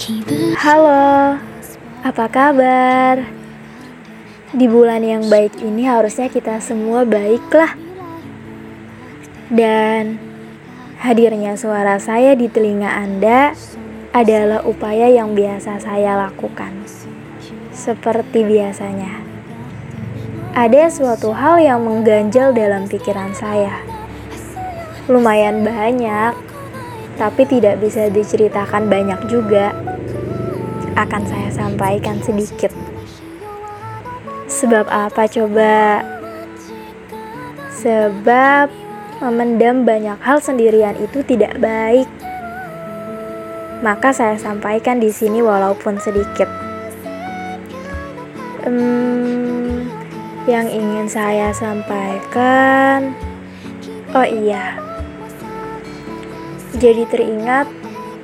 Halo, apa kabar? Di bulan yang baik ini harusnya kita semua baiklah. Dan hadirnya suara saya di telinga Anda adalah upaya yang biasa saya lakukan. Seperti biasanya. Ada suatu hal yang mengganjal dalam pikiran saya. Lumayan banyak, tapi tidak bisa diceritakan banyak juga akan saya sampaikan sedikit. Sebab apa coba? Sebab memendam banyak hal sendirian itu tidak baik. Maka saya sampaikan di sini walaupun sedikit. Hmm, yang ingin saya sampaikan, oh iya, jadi teringat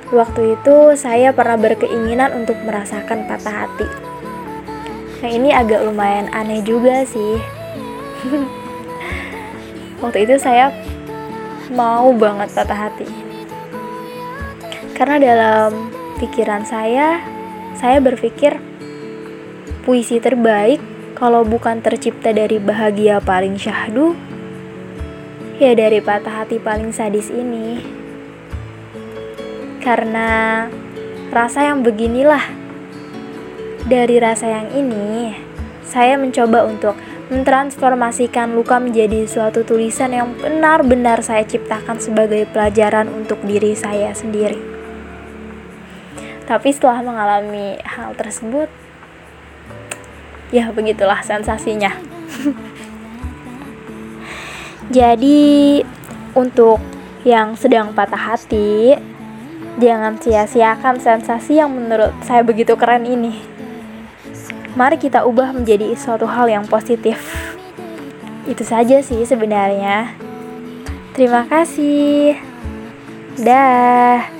Waktu itu saya pernah berkeinginan untuk merasakan patah hati. Nah ini agak lumayan aneh juga sih. Waktu itu saya mau banget patah hati. Karena dalam pikiran saya, saya berpikir puisi terbaik kalau bukan tercipta dari bahagia paling syahdu, ya dari patah hati paling sadis ini. Karena rasa yang beginilah, dari rasa yang ini, saya mencoba untuk mentransformasikan luka menjadi suatu tulisan yang benar-benar saya ciptakan sebagai pelajaran untuk diri saya sendiri. Tapi setelah mengalami hal tersebut, ya begitulah sensasinya. Jadi, untuk yang sedang patah hati, Jangan sia-siakan sensasi yang menurut saya begitu keren ini. Mari kita ubah menjadi suatu hal yang positif. Itu saja sih sebenarnya. Terima kasih. Dah.